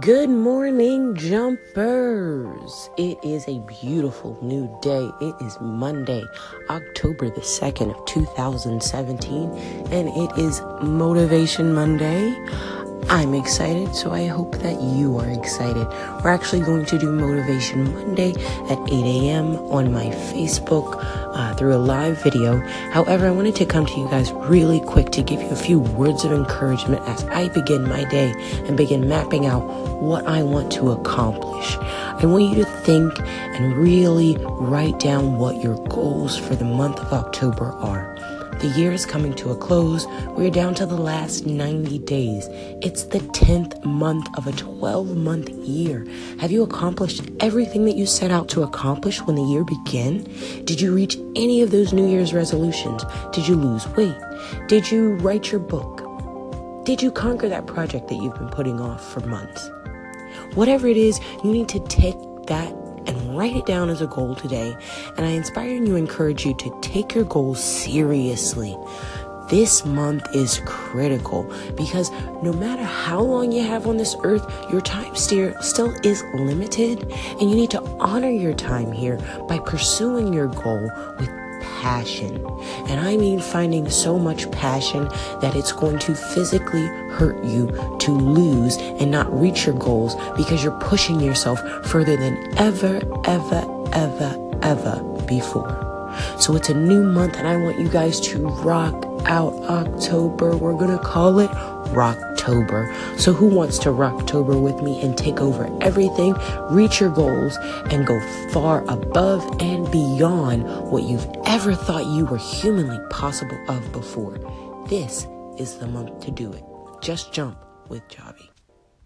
Good morning, jumpers. It is a beautiful new day. It is Monday, October the 2nd of 2017, and it is Motivation Monday. I'm excited, so I hope that you are excited. We're actually going to do Motivation Monday at 8 a.m. on my Facebook uh, through a live video. However, I wanted to come to you guys really quick to give you a few words of encouragement as I begin my day and begin mapping out what I want to accomplish. I want you to think and really write down what your goals for the month of October are. The year is coming to a close. We're down to the last 90 days. It's the 10th month of a 12 month year. Have you accomplished everything that you set out to accomplish when the year began? Did you reach any of those New Year's resolutions? Did you lose weight? Did you write your book? Did you conquer that project that you've been putting off for months? Whatever it is, you need to take that write it down as a goal today. And I inspire and you encourage you to take your goals seriously. This month is critical because no matter how long you have on this earth, your time steer still is limited and you need to honor your time here by pursuing your goal with passion. And I mean finding so much passion that it's going to physically hurt you to lose and not reach your goals because you're pushing yourself further than ever, ever, ever, ever before. So it's a new month and I want you guys to rock out October. We're to call it Rocktober. So who wants to Rocktober with me and take over everything, reach your goals, and go far above and beyond what you've ever thought you were humanly possible of before? This is the month to do it. Just jump with Javi.